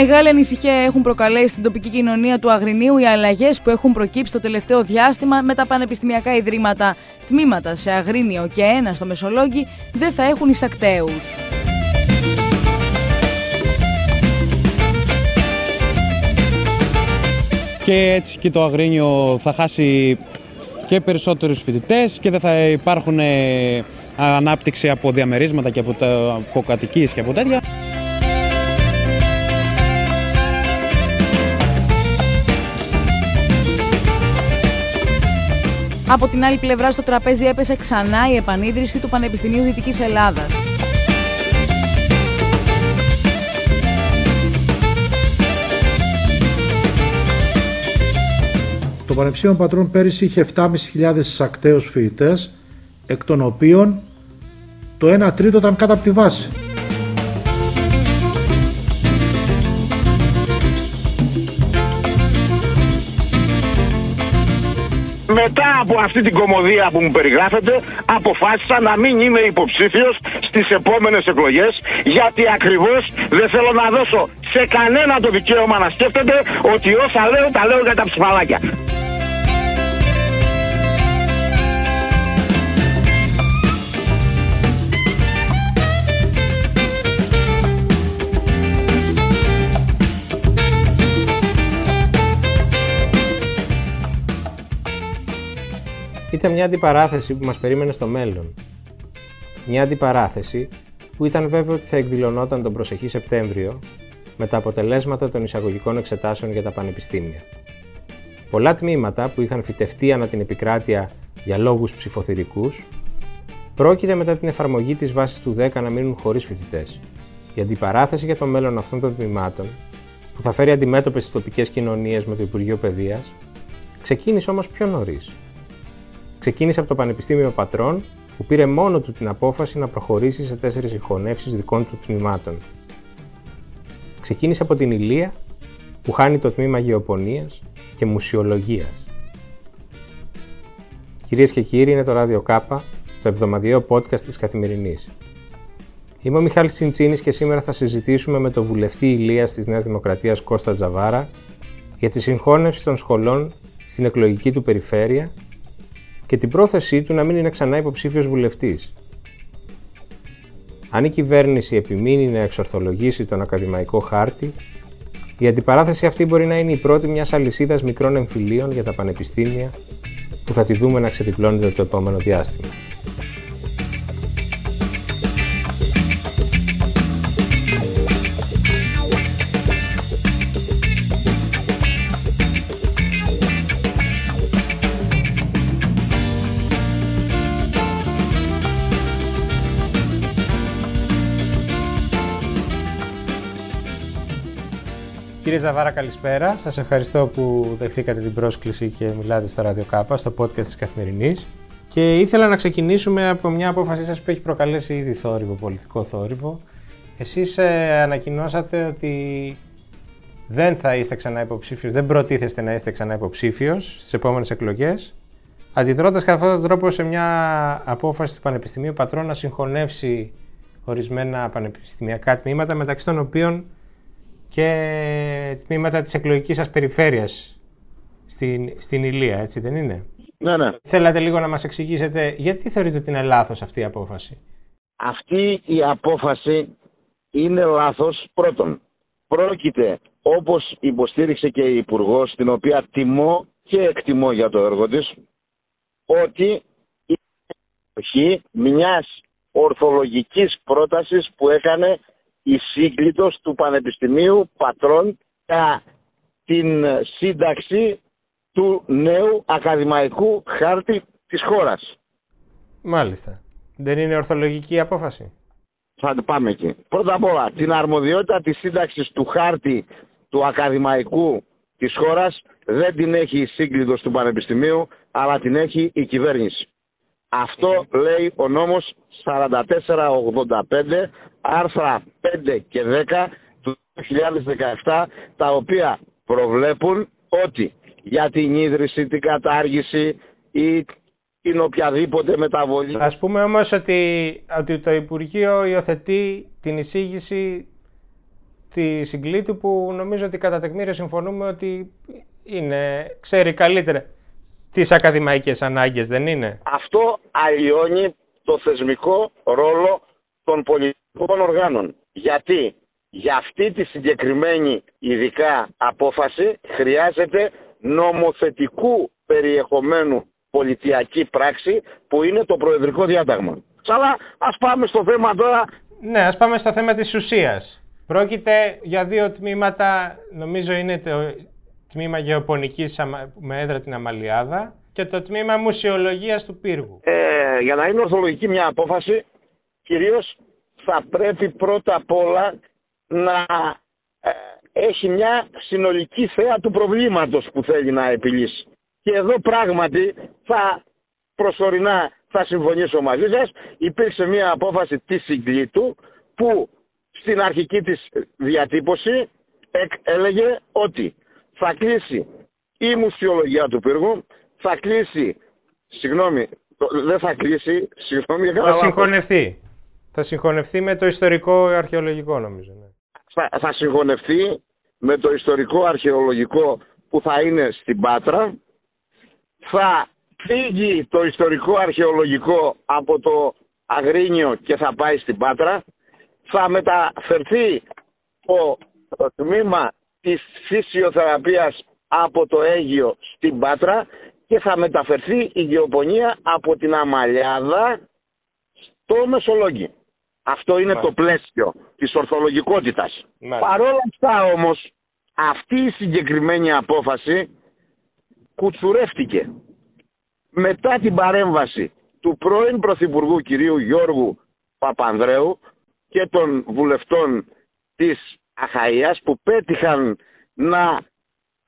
Μεγάλη ανησυχία έχουν προκαλέσει στην τοπική κοινωνία του Αγρινίου οι αλλαγές που έχουν προκύψει το τελευταίο διάστημα με τα πανεπιστημιακά ιδρύματα. Τμήματα σε Αγρίνιο και ένα στο Μεσολόγγι δεν θα έχουν εισακτέους. Και έτσι και το Αγρίνιο θα χάσει και περισσότερους φοιτητές και δεν θα υπάρχουν ε, ανάπτυξη από διαμερίσματα και από, από κατοικίες και από τέτοια. Από την άλλη πλευρά στο τραπέζι έπεσε ξανά η επανίδρυση του Πανεπιστημίου Δυτικής Ελλάδας. Το Πανεπιστήμιο Πατρών πέρυσι είχε 7.500 ακταίους φοιτητές, εκ των οποίων το 1 τρίτο ήταν κάτω από τη βάση. Από αυτή την κομμωδία που μου περιγράφετε, αποφάσισα να μην είμαι υποψήφιος στις επόμενες εκλογές, γιατί ακριβώς δεν θέλω να δώσω σε κανένα το δικαίωμα να σκέφτεται ότι όσα λέω τα λέω για τα ψηφαλάκια. Ήταν μια αντιπαράθεση που μας περίμενε στο μέλλον. Μια αντιπαράθεση που ήταν βέβαιο ότι θα εκδηλωνόταν τον προσεχή Σεπτέμβριο με τα αποτελέσματα των εισαγωγικών εξετάσεων για τα πανεπιστήμια. Πολλά τμήματα που είχαν φυτευτεί ανά την επικράτεια για λόγους ψηφοθυρικούς πρόκειται μετά την εφαρμογή της βάσης του 10 να μείνουν χωρίς φοιτητές. Η αντιπαράθεση για το μέλλον αυτών των τμήματων, που θα φέρει αντιμέτωπες στις τοπικές κοινωνίες με το Υπουργείο Παιδείας, ξεκίνησε όμως πιο νωρίς, Ξεκίνησε από το Πανεπιστήμιο Πατρών, που πήρε μόνο του την απόφαση να προχωρήσει σε τέσσερις συγχωνεύσεις δικών του τμήματων. Ξεκίνησε από την Ηλία, που χάνει το τμήμα Γεωπονίας και Μουσιολογίας. Κυρίες και κύριοι, είναι το Ράδιο Κάπα, το εβδομαδιαίο podcast της Καθημερινής. Είμαι ο Μιχάλης Τσιντσίνης και σήμερα θα συζητήσουμε με τον βουλευτή Ηλίας της Νέας Δημοκρατίας Κώστα Τζαβάρα για τη συγχώνευση των σχολών στην εκλογική του περιφέρεια και την πρόθεσή του να μην είναι ξανά υποψήφιος βουλευτής. Αν η κυβέρνηση επιμείνει να εξορθολογήσει τον ακαδημαϊκό χάρτη, η αντιπαράθεση αυτή μπορεί να είναι η πρώτη μιας αλυσίδας μικρών εμφυλίων για τα πανεπιστήμια που θα τη δούμε να ξεδιπλώνεται το επόμενο διάστημα. Κύριε Ζαβάρα, καλησπέρα. Σας ευχαριστώ που δεχθήκατε την πρόσκληση και μιλάτε στο Radio Κάπα, στο podcast της Καθημερινής. Και ήθελα να ξεκινήσουμε από μια απόφασή σας που έχει προκαλέσει ήδη θόρυβο, πολιτικό θόρυβο. Εσείς ε, ανακοινώσατε ότι δεν θα είστε ξανά υποψήφιος, δεν προτίθεστε να είστε ξανά υποψήφιος στις επόμενες εκλογές, αντιδρώντας κατά αυτόν τον τρόπο σε μια απόφαση του Πανεπιστημίου Πατρών να συγχωνεύσει ορισμένα πανεπιστημιακά τμήματα, μεταξύ των οποίων και τμήματα της εκλογικής σας περιφέρειας στην, στην Ηλία, έτσι δεν είναι; Ναι, ναι. Θέλατε λίγο να μας εξηγήσετε γιατί θεωρείτε ότι είναι λάθος αυτή η απόφαση; Αυτή η απόφαση είναι λάθος πρώτον. Πρόκειται όπως υποστήριξε και η υπουργός, την οποία τιμώ και εκτιμώ για το έργο της, ότι η μιας ορθολογικής πρότασης που έκανε η σύγκλιτος του Πανεπιστημίου Πατρών για την σύνταξη του νέου ακαδημαϊκού χάρτη της χώρας. Μάλιστα. Δεν είναι ορθολογική απόφαση. Θα πάμε εκεί. Πρώτα απ' όλα, την αρμοδιότητα της σύνταξης του χάρτη του ακαδημαϊκού της χώρας δεν την έχει η σύγκλιτος του Πανεπιστημίου, αλλά την έχει η κυβέρνηση. Αυτό λέει ο νόμος 4485 άρθρα 5 και 10 του 2017 τα οποία προβλέπουν ότι για την ίδρυση, την κατάργηση ή την οποιαδήποτε μεταβολή. Ας πούμε όμως ότι, ότι το Υπουργείο υιοθετεί την εισήγηση τη Συγκλήτου που νομίζω ότι κατά τεκμήρια συμφωνούμε ότι είναι, ξέρει καλύτερα τις ακαδημαϊκές ανάγκες, δεν είναι; Αυτό αλλοιώνει το θεσμικό ρόλο των πολιτικών οργάνων. Γιατί για αυτή τη συγκεκριμένη ειδικά απόφαση χρειάζεται νομοθετικού περιεχομένου πολιτιακή πράξη που είναι το Προεδρικό Διάταγμα. Αλλά ας πάμε στο θέμα τώρα. Ναι, ας πάμε στο θέμα της ουσίας. Πρόκειται για δύο τμήματα, νομίζω είναι το τμήμα γεωπονικής με έδρα την Αμαλιάδα και το τμήμα μουσιολογίας του Πύργου. Ε, για να είναι ορθολογική μια απόφαση, κυρίως θα πρέπει πρώτα απ' όλα να ε, έχει μια συνολική θέα του προβλήματος που θέλει να επιλύσει. Και εδώ πράγματι θα προσωρινά θα συμφωνήσω μαζί σας. Υπήρξε μια απόφαση της συγκλήτου που στην αρχική της διατύπωση έλεγε ότι θα κλείσει η μουσιολογία του πύργου, θα κλείσει, συγγνώμη, δεν θα κλείσει, συγγνώμη. Θα συγχωνευτεί. Θα συγχωνευτεί με το ιστορικό αρχαιολογικό νομίζω. Ναι. Θα, θα συγχωνευτεί με το ιστορικό αρχαιολογικό που θα είναι στην Πάτρα. Θα φύγει το ιστορικό αρχαιολογικό από το Αγρίνιο και θα πάει στην Πάτρα. Θα μεταφερθεί το, το τμήμα της φυσιοθεραπείας από το Αίγιο στην Πάτρα και θα μεταφερθεί η γεωπονία από την Αμαλιάδα στο Μεσολόγγι. Αυτό είναι το πλαίσιο της ορθολογικότητας. Παρόλα αυτά όμως αυτή η συγκεκριμένη απόφαση κουτσουρεύτηκε μετά την παρέμβαση του πρώην Πρωθυπουργού κυρίου Γιώργου Παπανδρέου και των βουλευτών της Αχαΐας που πέτυχαν να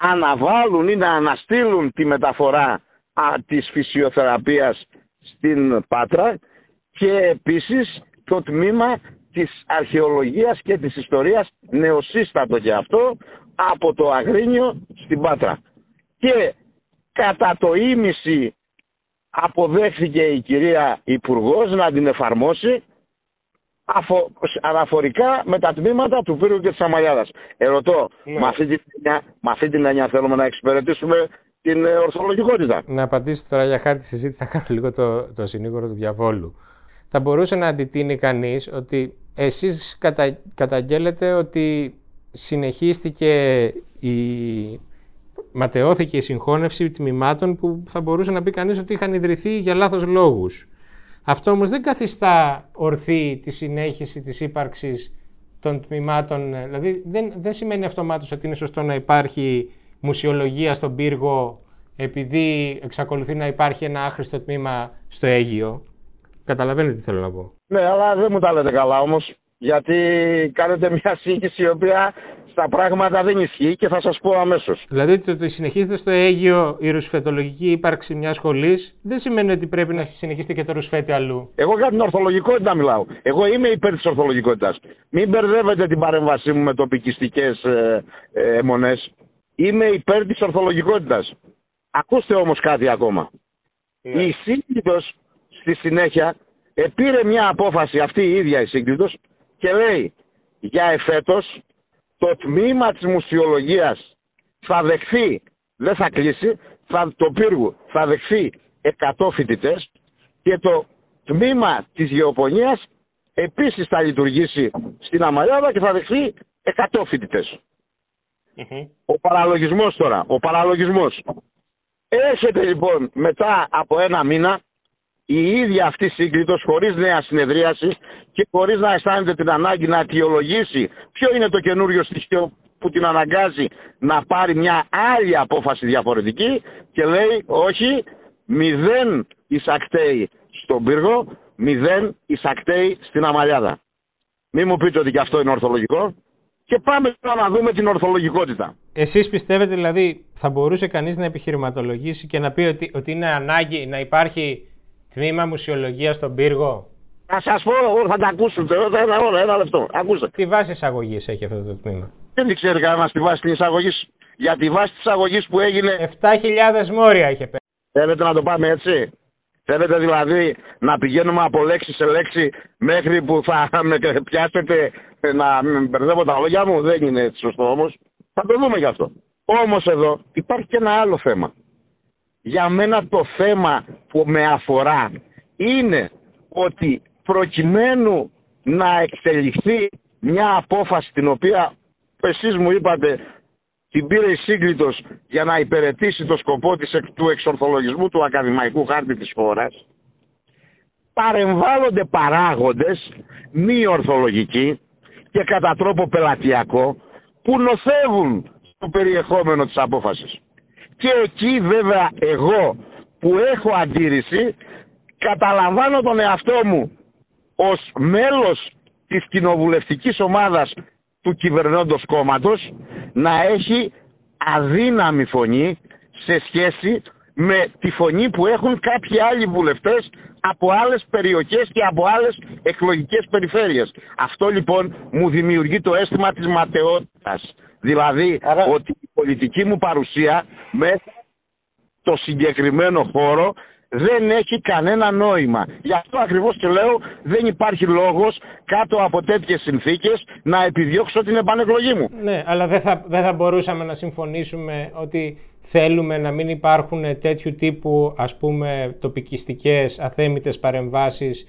αναβάλουν ή να αναστείλουν τη μεταφορά α, της φυσιοθεραπείας στην Πάτρα και επίσης το τμήμα της αρχαιολογίας και της ιστορίας νεοσύστατο και αυτό από το Αγρίνιο στην Πάτρα. Και κατά το ίμιση αποδέχθηκε η κυρία Υπουργός να την εφαρμόσει αφο, αναφορικά με τα τμήματα του Πύρου και της Αμαλιάδας. Ερωτώ, ναι. με, αυτή την, με αυτή την έννοια θέλουμε να εξυπηρετήσουμε την ε, ορθολογικότητα. Να απαντήσω τώρα για χάρη τη συζήτηση, θα κάνω λίγο το, το συνήγορο του διαβόλου. Θα μπορούσε να αντιτείνει κανείς ότι εσείς κατα, καταγγέλλετε ότι συνεχίστηκε η ματαιώθηκε η συγχώνευση τμήματων που θα μπορούσε να πει κανείς ότι είχαν ιδρυθεί για λάθος λόγους. Αυτό όμως δεν καθιστά ορθή τη συνέχιση της ύπαρξης των τμήματων. Δηλαδή δεν, δεν σημαίνει αυτομάτως ότι είναι σωστό να υπάρχει μουσιολογία στον πύργο επειδή εξακολουθεί να υπάρχει ένα άχρηστο τμήμα στο Αίγιο. Καταλαβαίνετε τι θέλω να πω. Ναι, αλλά δεν μου τα λέτε καλά όμως. Γιατί κάνετε μια σύγχυση η οποία στα πράγματα δεν ισχύει και θα σας πω αμέσως. Δηλαδή το ότι συνεχίζεται στο Αίγιο η ρουσφετολογική ύπαρξη μιας σχολής δεν σημαίνει ότι πρέπει να συνεχίσετε και το ρουσφέτη αλλού. Εγώ για την ορθολογικότητα μιλάω. Εγώ είμαι υπέρ της ορθολογικότητας. Μην μπερδεύετε την παρέμβασή μου με τοπικιστικές ε, ε, αιμονές. Είμαι υπέρ της ορθολογικότητας. Ακούστε όμως κάτι ακόμα. Ναι. Η σύγκριτος στη συνέχεια επήρε μια απόφαση αυτή η ίδια η σύγκριτος και λέει για εφέτος το τμήμα της μουσιολογίας θα δεχθεί, δεν θα κλείσει, θα, το πύργο θα δεχθεί 100 φοιτητές και το τμήμα της γεωπονίας επίσης θα λειτουργήσει στην Αμαλιάδα και θα δεχθεί 100 φοιτητε Ο παραλογισμός τώρα, ο παραλογισμός. Έρχεται λοιπόν μετά από ένα μήνα η ίδια αυτή σύγκλιτο χωρίς νέα συνεδρίαση και χωρίς να αισθάνεται την ανάγκη να αιτιολογήσει ποιο είναι το καινούριο στοιχείο που την αναγκάζει να πάρει μια άλλη απόφαση διαφορετική και λέει όχι, μηδέν εισακτέει στον πύργο, μηδέν εισακτέει στην αμαλιάδα. Μην μου πείτε ότι και αυτό είναι ορθολογικό. Και πάμε τώρα να δούμε την ορθολογικότητα. Εσείς πιστεύετε δηλαδή θα μπορούσε κανείς να επιχειρηματολογήσει και να πει ότι, ότι είναι ανάγκη να υπάρχει Τμήμα μουσιολογίας στον πύργο. Θα σας πω, θα τα ακούσετε. Ένα, ένα, ένα λεπτό. Ακούστε. Τι βάση εισαγωγής έχει αυτό το τμήμα; Δεν ξέρει κανένα τη βάση της εισαγωγής. Για τη βάση της εισαγωγής που έγινε. 7.000 μόρια είχε πέσει. Θέλετε να το πάμε έτσι; Θέλετε δηλαδή να πηγαίνουμε από λέξη σε λέξη μέχρι που θα με πιάσετε να μπερδεύω τα λόγια μου; Δεν είναι έτσι σωστό όμως. Θα το δούμε γι' αυτό. Όμως εδώ υπάρχει και ένα άλλο θέμα. Για μένα το θέμα που με αφορά είναι ότι προκειμένου να εξελιχθεί μια απόφαση την οποία εσείς μου είπατε την πήρε η Σύγκλιτος για να υπηρετήσει το σκοπό της, του εξορθολογισμού του ακαδημαϊκού χάρτη της χώρας παρεμβάλλονται παράγοντες μη ορθολογικοί και κατά τρόπο πελατειακό που νοθεύουν το περιεχόμενο της απόφασης. Και εκεί βέβαια εγώ που έχω αντίρρηση καταλαμβάνω τον εαυτό μου ως μέλος της κοινοβουλευτικής ομάδας του κυβερνώντος κόμματος να έχει αδύναμη φωνή σε σχέση με τη φωνή που έχουν κάποιοι άλλοι βουλευτές από άλλες περιοχές και από άλλες εκλογικές περιφέρειες. Αυτό λοιπόν μου δημιουργεί το αίσθημα της ματαιότητας. Δηλαδή ότι η πολιτική μου παρουσία μέσα στο συγκεκριμένο χώρο δεν έχει κανένα νόημα. Γι' αυτό ακριβώς και λέω δεν υπάρχει λόγος κάτω από τέτοιες συνθήκες να επιδιώξω την επανεκλογή μου. Ναι, αλλά δεν θα, δεν θα μπορούσαμε να συμφωνήσουμε ότι θέλουμε να μην υπάρχουν τέτοιου τύπου ας πούμε τοπικιστικές αθέμητες παρεμβάσεις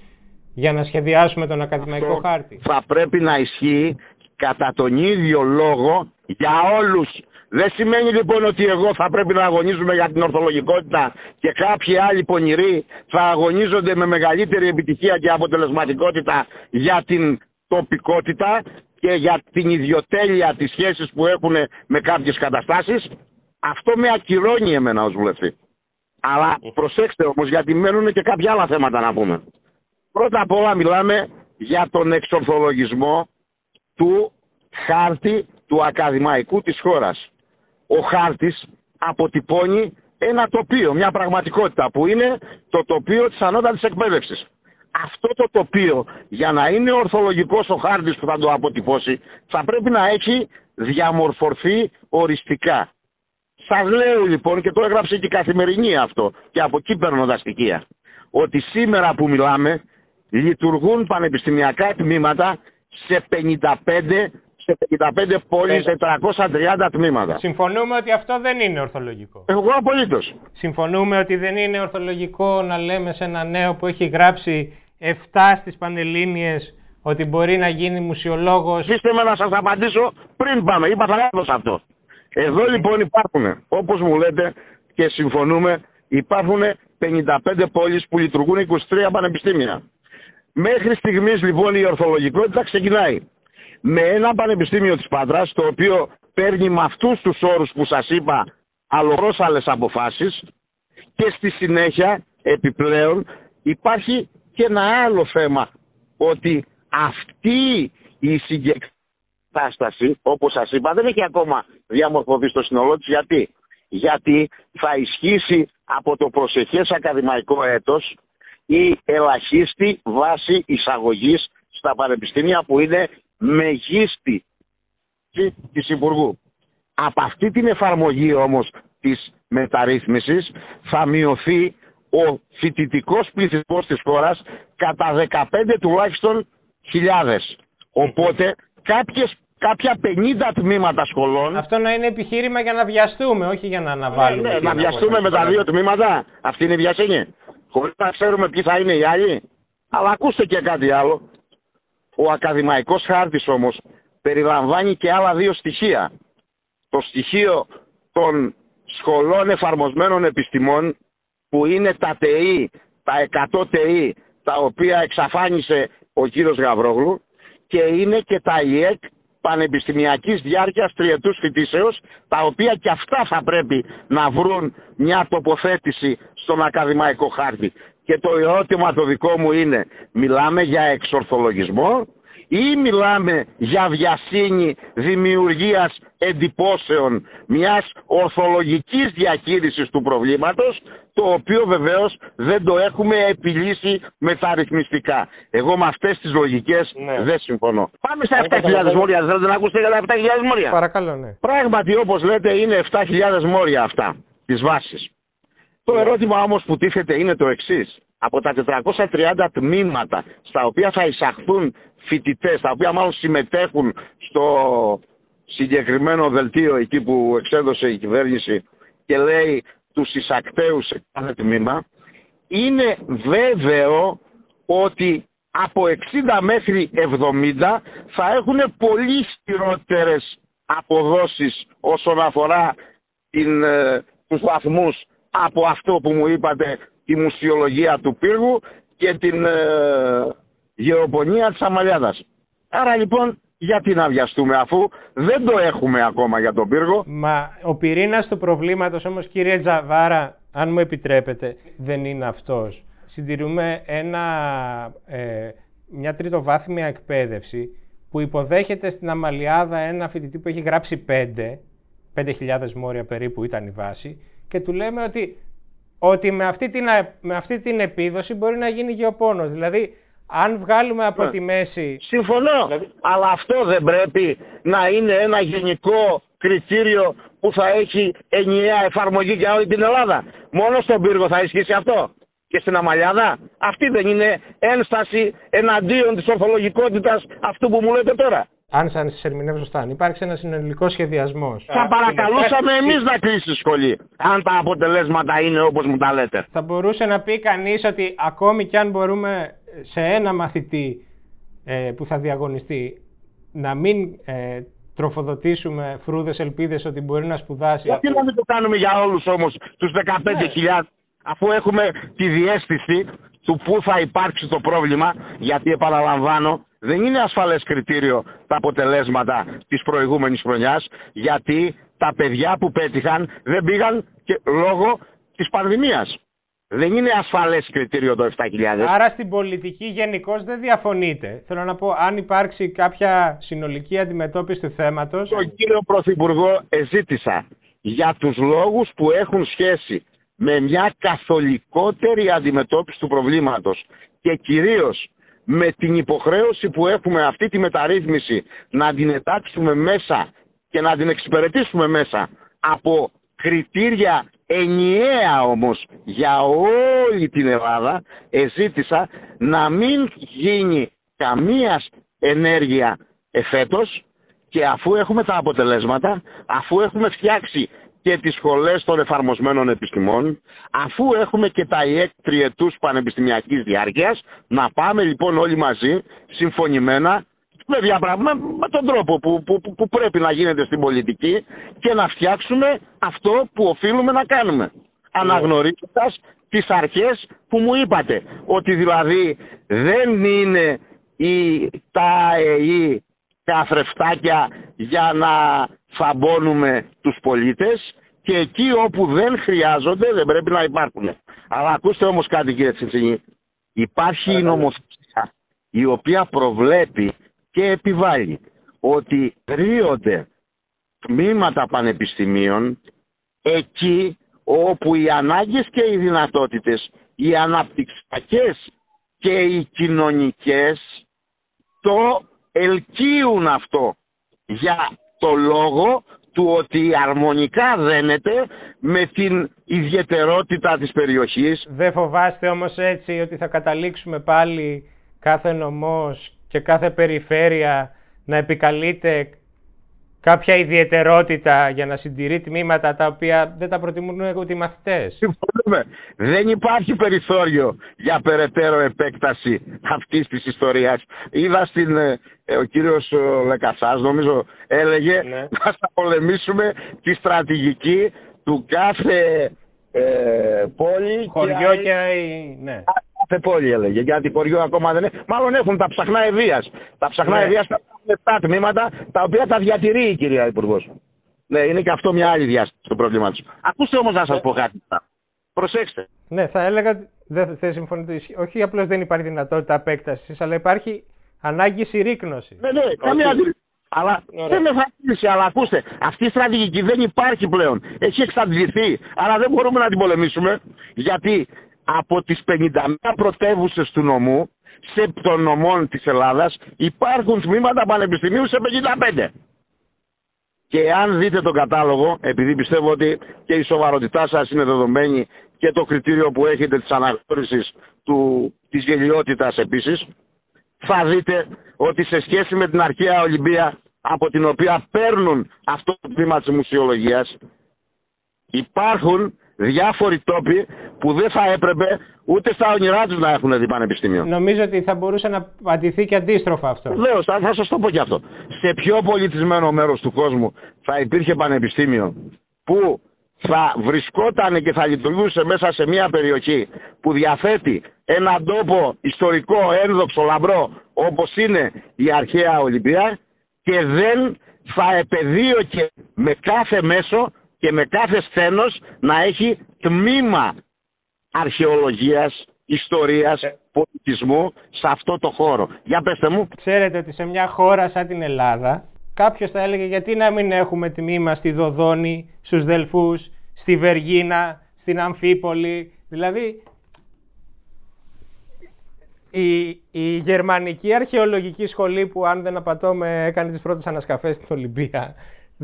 για να σχεδιάσουμε τον ακαδημαϊκό χάρτη; Θα πρέπει να ισχύει κατά τον ίδιο λόγο για όλους δεν σημαίνει λοιπόν ότι εγώ θα πρέπει να αγωνίζουμε για την ορθολογικότητα και κάποιοι άλλοι πονηροί θα αγωνίζονται με μεγαλύτερη επιτυχία και αποτελεσματικότητα για την τοπικότητα και για την ιδιοτέλεια της σχέσης που έχουν με κάποιες καταστάσεις. Αυτό με ακυρώνει εμένα ως βουλευτή. Αλλά προσέξτε όμως γιατί μένουν και κάποια άλλα θέματα να πούμε. Πρώτα απ' όλα μιλάμε για τον εξορθολογισμό του χάρτη του ακαδημαϊκού της χώρας ο χάρτης αποτυπώνει ένα τοπίο, μια πραγματικότητα που είναι το τοπίο της ανώτατης εκπαίδευσης. Αυτό το τοπίο για να είναι ορθολογικός ο χάρτης που θα το αποτυπώσει θα πρέπει να έχει διαμορφωθεί οριστικά. Σας λέω λοιπόν και το έγραψε και η καθημερινή αυτό και από εκεί παίρνω τα στοιχεία ότι σήμερα που μιλάμε λειτουργούν πανεπιστημιακά τμήματα σε 55 σε 55 πόλεις, 430 τμήματα. Συμφωνούμε ότι αυτό δεν είναι ορθολογικό. Εγώ απολύτως. Συμφωνούμε ότι δεν είναι ορθολογικό να λέμε σε ένα νέο που έχει γράψει 7 στις Πανελλήνιες ότι μπορεί να γίνει μουσιολόγος. Είστε με να σας απαντήσω πριν πάμε. Είπα θα λάθος αυτό. Εδώ λοιπόν υπάρχουν, όπως μου λέτε και συμφωνούμε, υπάρχουν 55 πόλεις που λειτουργούν 23 πανεπιστήμια. Μέχρι στιγμής λοιπόν η ορθολογικότητα ξεκινάει με ένα πανεπιστήμιο της Πάτρας το οποίο παίρνει με αυτούς τους όρους που σας είπα αλλοπρόσαλες αποφάσεις και στη συνέχεια επιπλέον υπάρχει και ένα άλλο θέμα ότι αυτή η συγκεκριμένη κατάσταση όπως σας είπα δεν έχει ακόμα διαμορφωθεί στο σύνολό της. Γιατί; Γιατί θα ισχύσει από το προσεχές ακαδημαϊκό έτος η ελαχίστη βάση εισαγωγής στα πανεπιστήμια που είναι μεγίστη της Υπουργού. Από αυτή την εφαρμογή όμως της μεταρρύθμισης θα μειωθεί ο φοιτητικός πληθυσμός της χώρας κατά 15 τουλάχιστον χιλιάδες. Οπότε κάποιες, κάποια 50 τμήματα σχολών... Αυτό να είναι επιχείρημα για να βιαστούμε, όχι για να αναβάλουμε. Ναι, ναι, να βιαστούμε με τα δύο τμήματα. Αυτή είναι η βιασύνη. Χωρίς να ξέρουμε ποιοι θα είναι οι άλλοι. Αλλά ακούστε και κάτι άλλο. Ο ακαδημαϊκός χάρτης όμως περιλαμβάνει και άλλα δύο στοιχεία. Το στοιχείο των σχολών εφαρμοσμένων επιστημών που είναι τα ΤΕΗ, τα 100 ΤΕΗ τα οποία εξαφάνισε ο κύριος Γαβρόγλου και είναι και τα ΙΕΚ πανεπιστημιακής διάρκειας τριετούς φοιτήσεως τα οποία και αυτά θα πρέπει να βρουν μια τοποθέτηση στον ακαδημαϊκό χάρτη. Και το ερώτημα το δικό μου είναι, μιλάμε για εξορθολογισμό ή μιλάμε για βιασύνη δημιουργίας εντυπώσεων μιας ορθολογικής διαχείρισης του προβλήματος το οποίο βεβαίως δεν το έχουμε επιλύσει μεταρρυθμιστικά. Εγώ με αυτές τις λογικές ναι. δεν συμφωνώ. Πάμε στα 7.000 μόρια. Θέλετε να ακούσετε για τα 7.000 μόρια; Παρακαλώ, ναι. Πράγματι όπως λέτε είναι 7.000 μόρια αυτά της βάσης. Το ερώτημα όμως που τίθεται είναι το εξής. από τα 430 τμήματα στα οποία θα εισαχθούν φοιτητές, τα οποία μάλλον συμμετέχουν στο συγκεκριμένο δελτίο εκεί που εξέδωσε η κυβέρνηση και λέει τους εισακτέους σε κάθε τμήμα, είναι βέβαιο ότι από 60 μέχρι 70 θα έχουν πολύ στηρότερες αποδόσεις όσον αφορά την, ε, τους βαθμούς από αυτό που μου είπατε τη μουσιολογία του πύργου και την ε, γεωπονία της Αμαλιάδας. Άρα λοιπόν γιατί να βιαστούμε αφού δεν το έχουμε ακόμα για τον πύργο. Μα ο πυρήνας του προβλήματος όμως κύριε Τζαβάρα, αν μου επιτρέπετε, δεν είναι αυτός. Συντηρούμε ένα, ε, μια τριτοβάθμια εκπαίδευση που υποδέχεται στην Αμαλιάδα ένα φοιτητή που έχει γράψει 5, 5.000 μόρια περίπου ήταν η βάση και του λέμε ότι, ότι με, αυτή την, με αυτή την επίδοση μπορεί να γίνει γεωπόνος. Δηλαδή αν βγάλουμε από ναι. τη μέση. Συμφωνώ. Δηλαδή- Αλλά αυτό δεν πρέπει να είναι ένα γενικό κριτήριο που θα έχει ενιαία εφαρμογή για όλη την Ελλάδα. Μόνο στον πύργο θα ισχύσει αυτό. Και στην Αμαλιάδα. Αυτή δεν είναι ένσταση εναντίον της ορθολογικότητας αυτού που μου λέτε τώρα. Αν σα ερμηνεύω σωστά, αν υπάρξει ένας συνολικός σχεδιασμός. Θα παρακαλούσαμε εμείς να κλείσει τη σχολή. Αν τα αποτελέσματα είναι όπως μου τα λέτε. Θα μπορούσε να πει κανείς ότι ακόμη κι αν μπορούμε σε ένα μαθητή ε, που θα διαγωνιστεί να μην ε, τροφοδοτήσουμε φρούδες ελπίδες ότι μπορεί να σπουδάσει. Γιατί να μην το κάνουμε για όλους όμως τους 15.000 αφού έχουμε τη διέστηση του πού θα υπάρξει το πρόβλημα γιατί επαναλαμβάνω δεν είναι ασφαλές κριτήριο τα αποτελέσματα της προηγούμενης χρονιάς γιατί τα παιδιά που πέτυχαν δεν πήγαν και λόγω της πανδημίας. Δεν είναι ασφαλές κριτήριο το 7.000. Άρα στην πολιτική γενικώ δεν διαφωνείτε. Θέλω να πω, αν υπάρξει κάποια συνολική αντιμετώπιση του θέματο. Τον κύριο Πρωθυπουργό ζήτησα για τους λόγους που έχουν σχέση με μια καθολικότερη αντιμετώπιση του προβλήματος και κυρίως με την υποχρέωση που έχουμε αυτή τη μεταρρύθμιση να την ετάξουμε μέσα και να την εξυπηρετήσουμε μέσα από κριτήρια ενιαία όμως για όλη την Ελλάδα εζήτησα να μην γίνει καμία ενέργεια εφέτος και αφού έχουμε τα αποτελέσματα, αφού έχουμε φτιάξει και τις σχολές των εφαρμοσμένων επιστημών, αφού έχουμε και τα ΙΕΚ τριετούς πανεπιστημιακής διάρκειας, να πάμε λοιπόν όλοι μαζί, συμφωνημένα, με, με τον τρόπο που, που, που, πρέπει να γίνεται στην πολιτική και να φτιάξουμε αυτό που οφείλουμε να κάνουμε. Αναγνωρίζοντας τις αρχές που μου είπατε. Ότι δηλαδή δεν είναι η, τα ΕΗ καθρεφτάκια για να φαμπώνουμε τους πολίτες και εκεί όπου δεν χρειάζονται δεν πρέπει να υπάρχουν. Αλλά ακούστε όμως κάτι κύριε Τσιτσινή. Υπάρχει η νομοθεσία η οποία προβλέπει και επιβάλλει ότι γρίονται τμήματα πανεπιστημίων εκεί όπου οι ανάγκες και οι δυνατότητες, οι αναπτυξιακές και οι κοινωνικές το ελκύουν αυτό για το λόγο του ότι αρμονικά δένεται με την ιδιαιτερότητα της περιοχής. Δεν φοβάστε όμως έτσι ότι θα καταλήξουμε πάλι κάθε νομός και κάθε περιφέρεια να επικαλείται κάποια ιδιαιτερότητα για να συντηρεί τμήματα τα οποία δεν τα προτιμούν ούτε οι μαθητές. Συμφωνούμε. Δεν υπάρχει περιθώριο για περαιτέρω επέκταση αυτής της ιστορίας. Είδα στην, ε, ο κύριος Λεκασάς νομίζω έλεγε ναι. να θα πολεμήσουμε τη στρατηγική του κάθε ε, πόλη. Χωριό και, και ναι κάθε πόλη έλεγε. Γιατί χωριό ακόμα δεν είναι. Μάλλον έχουν τα ψαχνά ευεία. Τα ψαχνά ναι. ευεία έχουν 7 τμήματα τα οποία τα διατηρεί η κυρία Υπουργός. Ναι, είναι και αυτό μια άλλη διάσταση του προβλήματος. Ακούστε όμως να σας πω κάτι. Προσέξτε. Ναι, θα έλεγα. Δεν θα συμφωνείτε. Όχι απλώς δεν υπάρχει δυνατότητα απέκτασης, αλλά υπάρχει ανάγκη συρρήκνωσης. Ναι, ναι, καμία αντίληψη. Αλλά δεν με θα αλλά ακούστε, αυτή η στρατηγική δεν υπάρχει πλέον. Έχει εξαντληθεί. Αλλά δεν μπορούμε να την πολεμήσουμε. Γιατί από τις 51 πρωτεύουσες του νομού, σε των νομών της Ελλάδας, υπάρχουν τμήματα πανεπιστημίου σε 55. Και αν δείτε τον κατάλογο, επειδή πιστεύω ότι και η σοβαρότητά σας είναι δεδομένη και το κριτήριο που έχετε της αναγνώρισης του, της γελιότητας επίσης, θα δείτε ότι σε σχέση με την αρχαία Ολυμπία από την οποία παίρνουν αυτό το τμήμα της μουσιολογίας υπάρχουν διάφοροι τόποι που δεν θα έπρεπε ούτε στα όνειρά τους να έχουν δει πανεπιστήμιο. Νομίζω ότι θα μπορούσε να απαντηθεί και αντίστροφα αυτό. Λέω, θα, θα σας το πω και αυτό. Σε ποιο πολιτισμένο μέρος του κόσμου θα υπήρχε πανεπιστήμιο που θα βρισκόταν και θα λειτουργούσε μέσα σε μια περιοχή που διαθέτει έναν τόπο ιστορικό, ένδοξο, λαμπρό όπως είναι η αρχαία Ολυμπία και δεν θα επεδίωκε με κάθε μέσο και με κάθε σθένος να έχει τμήμα αρχαιολογίας, ιστορίας, πολιτισμού σε αυτό το χώρο. Για πέστε μου. Ξέρετε ότι σε μια χώρα σαν την Ελλάδα κάποιος θα έλεγε γιατί να μην έχουμε τμήμα στη Δοδόνη, στους Δελφούς, στη Βεργίνα, στην Αμφίπολη. Δηλαδή η, η γερμανική αρχαιολογική σχολή που αν δεν απατώμε έκανε τις πρώτες ανασκαφές στην Ολυμπία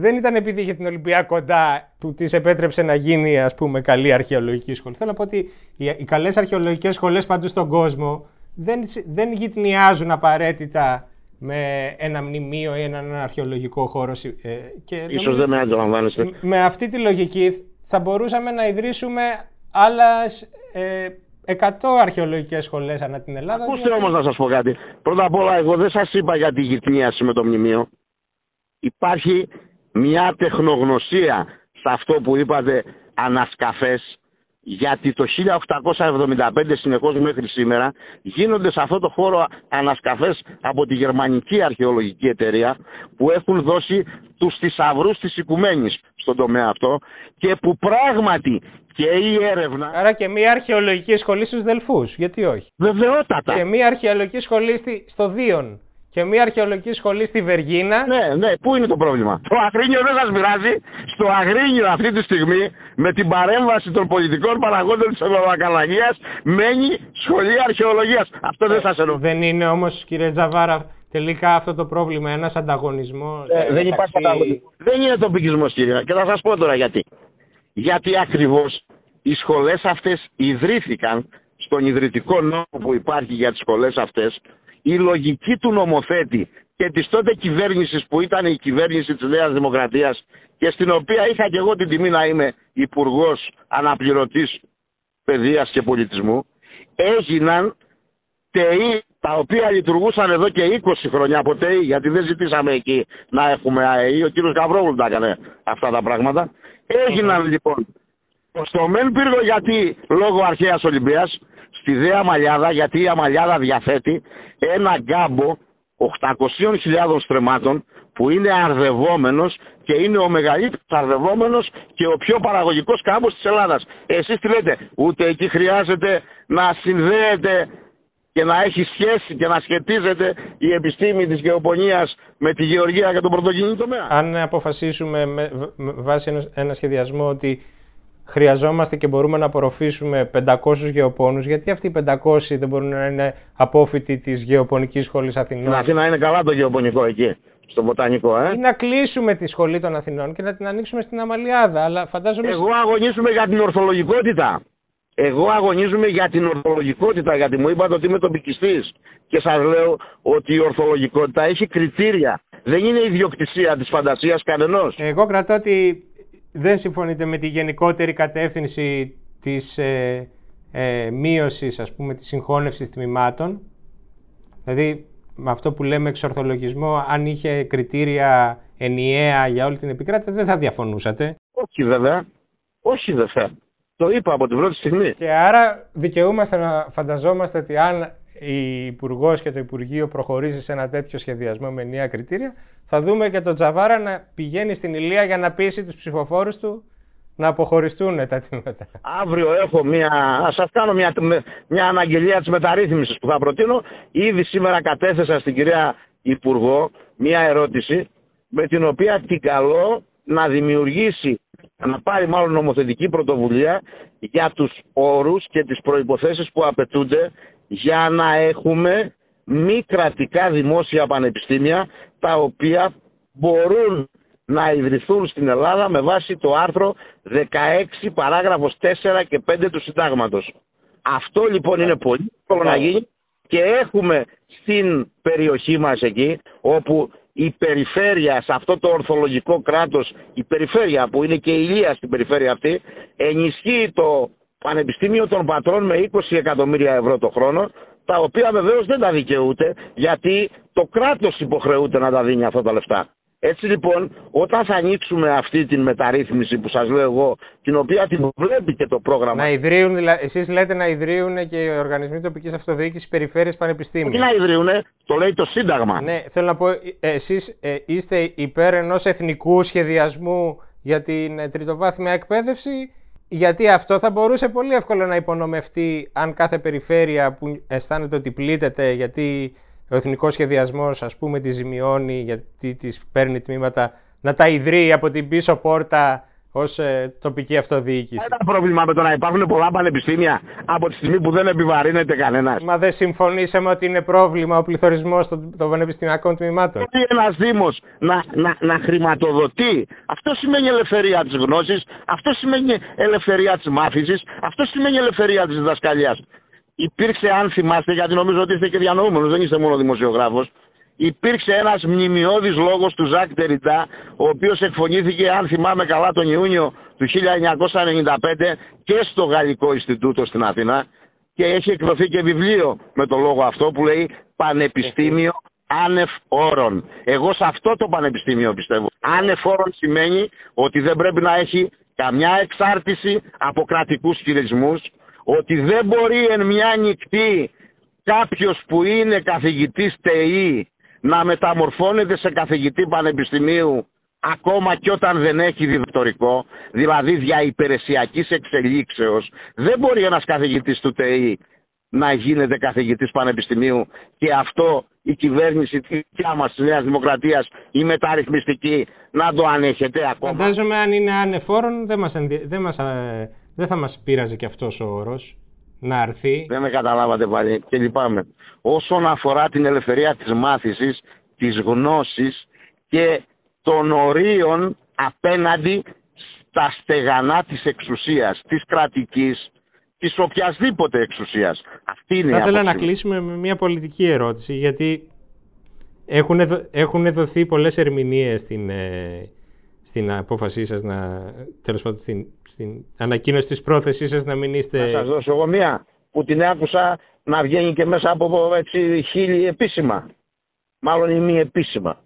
δεν ήταν επειδή είχε την Ολυμπία κοντά που της επέτρεψε να γίνει ας πούμε καλή αρχαιολογική σχολή. Θέλω να πω ότι οι, οι καλές αρχαιολογικές σχολές παντού στον κόσμο δεν, δεν γυτνιάζουν απαραίτητα με ένα μνημείο ή έναν αρχαιολογικό χώρο. Ε, και Ίσως δεν με αντιλαμβάνεστε. Με αυτή τη λογική θα μπορούσαμε να ιδρύσουμε άλλες ε, 100 αρχαιολογικές σχολές ανά την Ελλάδα. Ακούστε γιατί... όμως να σας πω κάτι. Πρώτα απ' όλα εγώ δεν σας είπα για τη γυτνίαση με το μνημείο. Υπάρχει μια τεχνογνωσία σε αυτό που είπατε ανασκαφές γιατί το 1875 συνεχώς μέχρι σήμερα γίνονται σε αυτό το χώρο ανασκαφές από τη Γερμανική Αρχαιολογική Εταιρεία που έχουν δώσει τους θησαυρούς της οικουμένης στον τομέα αυτό και που πράγματι και η έρευνα... Άρα και μια αρχαιολογική σχολή στους Δελφούς, γιατί όχι; Βεβαιότατα. Και μια αρχαιολογική σχολή στο Δίον και μια αρχαιολογική σχολή στη Βεργίνα. Ναι, ναι, πού είναι το πρόβλημα; Το Αγρίνιο δεν σας πειράζει. Στο Αγρίνιο αυτή τη στιγμή, με την παρέμβαση των πολιτικών παραγόντων της Ευρωπαϊκή μένει σχολή αρχαιολογίας. Αυτό δεν σας εννοώ. Δεν είναι όμως, κύριε Τζαβάρα, τελικά αυτό το πρόβλημα ένας ανταγωνισμός. Ε, δεν υπάρχει ανταγωνισμός. Δεν είναι τοπικισμό, κύριε. Και θα σας πω τώρα γιατί. Γιατί ακριβώς οι σχολές αυτές ιδρύθηκαν στον ιδρυτικό νόμο που υπάρχει για τις σχολές αυτές η λογική του νομοθέτη και της τότε κυβέρνησης που ήταν η κυβέρνηση της Νέας Δημοκρατίας και στην οποία είχα και εγώ την τιμή να είμαι υπουργός αναπληρωτής παιδείας και πολιτισμού έγιναν ΤΕΗ τα οποία λειτουργούσαν εδώ και 20 χρόνια από ΤΕΗ γιατί δεν ζητήσαμε εκεί να έχουμε ΑΕΗ. Ο κύριος Γαβρόγλου τα έκανε αυτά τα πράγματα. Έγιναν λοιπόν στο μεν πύργο γιατί λόγω αρχαίας Ολυμπίας στη ΔΕ Αμαλιάδα γιατί η Αμαλιάδα διαθέτει ένα γκάμπο 800.000 στρεμμάτων που είναι αρδευόμενος και είναι ο μεγαλύτερος αρδευόμενος και ο πιο παραγωγικός κάμπος της Ελλάδας. Εσείς τι λέτε, ούτε εκεί χρειάζεται να συνδέεται και να έχει σχέση και να σχετίζεται η επιστήμη της γεωπονίας με τη γεωργία και τον πρωτογενή τομέα; Αν αποφασίσουμε με, βάση ένα σχεδιασμό ότι χρειαζόμαστε και μπορούμε να απορροφήσουμε 500 γεωπόνους, γιατί αυτοί οι 500 δεν μπορούν να είναι απόφοιτοι της Γεωπονικής Σχολής Αθηνών; Στην Αθήνα είναι καλά το γεωπονικό εκεί, στο βοτανικό, ε; Ή να κλείσουμε τη Σχολή των Αθηνών και να την ανοίξουμε στην Αμαλιάδα, αλλά φαντάζομαι... Εγώ αγωνίζομαι για την ορθολογικότητα. Εγώ αγωνίζομαι για την ορθολογικότητα, γιατί μου είπατε ότι είμαι τοπικιστής. Και σας λέω ότι η ορθολογικότητα έχει κριτήρια. Δεν είναι ιδιοκτησία της φαντασίας κανενός. Εγώ κρατώ ότι δεν συμφωνείτε με τη γενικότερη κατεύθυνση της ε, ε, μείωσης, ας πούμε, της συγχώνευσης τμήματων; Δηλαδή, με αυτό που λέμε εξορθολογισμό, αν είχε κριτήρια ενιαία για όλη την επικράτεια, δεν θα διαφωνούσατε; Όχι βέβαια. Όχι βέβαια. Το είπα από την πρώτη στιγμή. Και άρα δικαιούμαστε να φανταζόμαστε ότι αν η Υπουργός και το Υπουργείο προχωρήσει σε ένα τέτοιο σχεδιασμό με νέα κριτήρια, θα δούμε και τον Τζαβάρα να πηγαίνει στην Ηλία για να πείσει τους ψηφοφόρους του να αποχωριστούν τα τμήματα. Αύριο έχω μια. Α σας κάνω μια, μια αναγγελία της μεταρρύθμισης που θα προτείνω. Ήδη σήμερα κατέθεσα στην κυρία Υπουργό μια ερώτηση με την οποία την καλώ να δημιουργήσει, να πάρει μάλλον νομοθετική πρωτοβουλία για τους όρους και τις προϋποθέσεις που απαιτούνται για να έχουμε μη κρατικά δημόσια πανεπιστήμια τα οποία μπορούν να ιδρυθούν στην Ελλάδα με βάση το άρθρο 16 παράγραφος 4 και 5 του συντάγματος. Αυτό λοιπόν είναι πολύ εύκολο να γίνει και έχουμε στην περιοχή μας εκεί όπου η περιφέρεια σε αυτό το ορθολογικό κράτος, η περιφέρεια που είναι και η Ηλία στην περιφέρεια αυτή, ενισχύει το Πανεπιστήμιο των Πατρών με 20 εκατομμύρια ευρώ το χρόνο, τα οποία βεβαίως δεν τα δικαιούται γιατί το κράτος υποχρεούται να τα δίνει αυτά τα λεφτά. Έτσι λοιπόν, όταν θα ανοίξουμε αυτή την μεταρρύθμιση που σας λέω εγώ, την οποία την βλέπει και το πρόγραμμα... Να ιδρύουν, εσείς λέτε να ιδρύουν και οι οργανισμοί τοπικής αυτοδιοίκησης περιφέρειες πανεπιστήμια. Τι να ιδρύουν, το λέει το Σύνταγμα. Ναι, θέλω να πω, ε, εσείς ε, είστε υπέρ ενός εθνικού σχεδιασμού για την ε, τριτοβάθμια εκπαίδευση γιατί αυτό θα μπορούσε πολύ εύκολα να υπονομευτεί αν κάθε περιφέρεια που αισθάνεται ότι πλήττεται γιατί ο εθνικός σχεδιασμός ας πούμε τη ζημιώνει γιατί τις παίρνει τμήματα να τα ιδρύει από την πίσω πόρτα ως ε, τοπική αυτοδιοίκηση. Ένα πρόβλημα με το να υπάρχουν πολλά πανεπιστήμια από τη στιγμή που δεν επιβαρύνεται κανένας. Μα δεν συμφωνήσαμε ότι είναι πρόβλημα ο πληθωρισμός των, των πανεπιστημιακών τμήματων. Γιατί ένας Δήμος να, να, να χρηματοδοτεί, αυτό σημαίνει ελευθερία της γνώσης, αυτό σημαίνει ελευθερία της μάθησης, αυτό σημαίνει ελευθερία της διδασκαλίας υπήρξε, αν θυμάστε, γιατί νομίζω ότι είστε και διανοούμενος, δεν είστε μόνο δημοσιογράφος, υπήρξε ένας μνημειώδης λόγος του Ζακ Τεριτά, ο οποίος εκφωνήθηκε, αν θυμάμαι καλά, τον Ιούνιο του 1995 και στο Γαλλικό Ινστιτούτο στην Αθήνα και έχει εκδοθεί και βιβλίο με το λόγο αυτό που λέει Πανεπιστήμιο άνευ όρων. Εγώ σε αυτό το πανεπιστήμιο πιστεύω. Άνευ όρων σημαίνει ότι δεν πρέπει να έχει καμιά εξάρτηση από κρατικούς χειρισμούς, ότι δεν μπορεί εν μια νυχτή κάποιος που είναι καθηγητής ΤΕΗ να μεταμορφώνεται σε καθηγητή πανεπιστημίου ακόμα και όταν δεν έχει διδακτορικό, δηλαδή δια υπηρεσιακής εξελίξεως, δεν μπορεί ένας καθηγητής του ΤΕΗ να γίνεται καθηγητής πανεπιστημίου και αυτό η κυβέρνηση τη δικιά μας της Νέας Δημοκρατίας, η μεταρρυθμιστική, να το ανέχεται ακόμα. Φαντάζομαι αν είναι ανεφόρον δεν, μας δεν, μας... Ε, δεν θα μας πείραζε και αυτός ο όρος να αρθεί. Δεν με καταλάβατε πάλι και λυπάμαι. Όσον αφορά την ελευθερία της μάθησης, της γνώσης και των ορίων απέναντι στα στεγανά της εξουσίας, της κρατικής, της οποιασδήποτε εξουσίας. Αυτή είναι Θα ήθελα να κλείσουμε με μια πολιτική ερώτηση, γιατί έχουν, έχουν δοθεί πολλές ερμηνείες στην, ε, στην απόφασή σας να, τέλος πάντων, στην, στην ανακοίνωση της πρόθεσής σας να μην είστε... Να σας δώσω εγώ μία που την άκουσα να βγαίνει και μέσα από έτσι, χίλιοι επίσημα. Μάλλον ή μη επίσημα.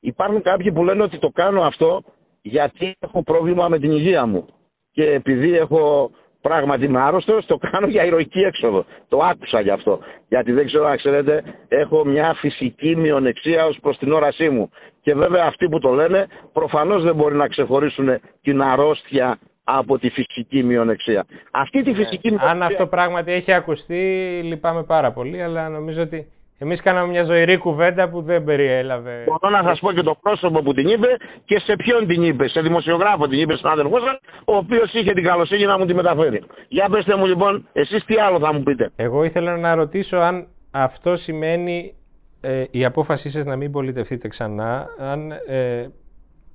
Υπάρχουν κάποιοι που λένε ότι το κάνω αυτό γιατί έχω πρόβλημα με την υγεία μου. Και επειδή έχω πράγματι είμαι άρρωστος, το κάνω για ηρωική έξοδο. Το άκουσα γι' αυτό. Γιατί δεν ξέρω αν ξέρετε, έχω μια φυσική μειονεξία ως προς την όρασή μου. Και βέβαια αυτοί που το λένε προφανώς δεν μπορεί να ξεχωρίσουν την αρρώστια από τη φυσική μειονεξία. Αυτή τη φυσική ε, μειονεξία... Αν αυτό πράγματι έχει ακουστεί, λυπάμαι πάρα πολύ, αλλά νομίζω ότι Εμείς κάναμε μια ζωηρή κουβέντα που δεν περιέλαβε. Μπορώ να σας πω και το πρόσωπο που την είπε και σε ποιον την είπε. Σε δημοσιογράφο την είπε, στον αδερφό σα, ο οποίος είχε την καλοσύνη να μου τη μεταφέρει. Για πετε μου λοιπόν, εσείς τι άλλο θα μου πείτε; Εγώ ήθελα να ρωτήσω αν αυτό σημαίνει ε, η απόφασή σας να μην πολιτευτείτε ξανά, αν ε,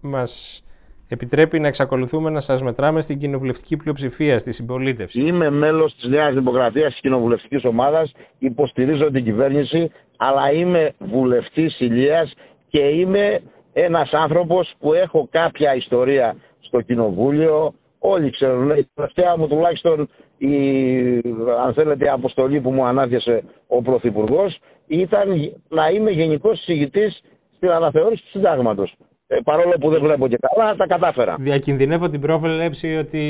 μας επιτρέπει να εξακολουθούμε να σας μετράμε στην κοινοβουλευτική πλειοψηφία, στη συμπολίτευση. Είμαι μέλος της Νέας Δημοκρατίας της κοινοβουλευτικής ομάδας, υποστηρίζω την κυβέρνηση, αλλά είμαι βουλευτής ηλίας και είμαι ένας άνθρωπος που έχω κάποια ιστορία στο κοινοβούλιο, όλοι ξέρουν, η τελευταία μου τουλάχιστον η, αν θέλετε, η αποστολή που μου ανάθεσε ο Πρωθυπουργός ήταν να είμαι γενικός συζητητής στην αναθεώρηση του συντάγματος. Ε, παρόλο που δεν βλέπω και καλά, τα κατάφερα. Διακινδυνεύω την πρόβλεψη ότι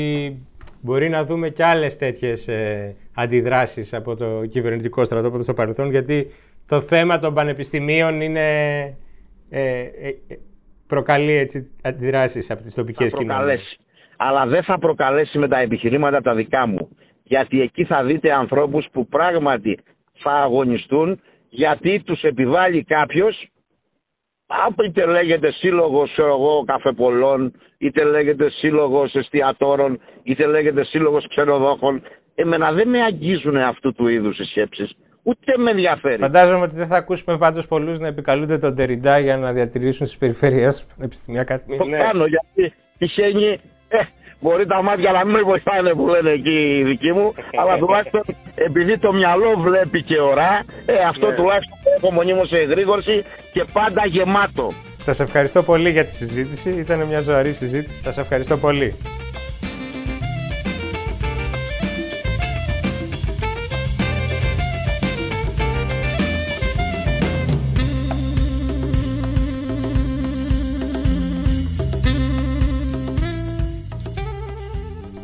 μπορεί να δούμε και άλλες τέτοιες ε, αντιδράσεις από το κυβερνητικό στρατόπεδο στο παρελθόν, γιατί το θέμα των πανεπιστημίων είναι, ε, ε, προκαλεί έτσι, αντιδράσεις από τις τοπικές κοινωνίες. Αλλά δεν θα προκαλέσει με τα επιχειρήματα τα δικά μου. Γιατί εκεί θα δείτε ανθρώπους που πράγματι θα αγωνιστούν γιατί τους επιβάλλει κάποιος είτε λέγεται σύλλογος εγώ καφεπολών, είτε λέγεται σύλλογος εστιατόρων, είτε λέγεται σύλλογος ξενοδόχων. Εμένα δεν με αγγίζουν αυτού του είδους οι σκέψεις. Ούτε με ενδιαφέρει. Φαντάζομαι ότι δεν θα ακούσουμε πάντως πολλούς να επικαλούνται τον Τεριντά για να διατηρήσουν τι περιφερειέ πανεπιστημιακά Το κάνω γιατί τυχαίνει. Ε, μπορεί τα μάτια να μην με βοηθάνε που λένε εκεί οι δικοί μου, αλλά τουλάχιστον επειδή το μυαλό βλέπει και ώρα, ε, αυτό Ναι. τουλάχιστον το έχω μονίμως σε εγρήγορση και πάντα γεμάτο. Σας ευχαριστώ πολύ για τη συζήτηση. Ήταν μια ζωαρή συζήτηση. Σας ευχαριστώ πολύ.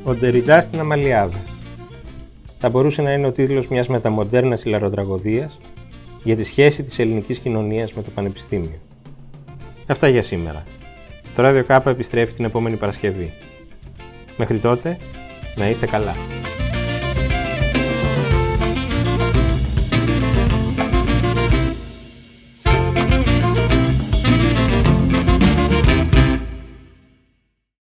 Ο Ντεριντά στην Αμαλιάδα. Θα μπορούσε να είναι ο τίτλος μιας μεταμοντέρνας ηλαροτραγωδίας για τη σχέση της ελληνικής κοινωνίας με το Πανεπιστήμιο. Αυτά για σήμερα. Το Radio K επιστρέφει την επόμενη Παρασκευή. Μέχρι τότε, να είστε καλά.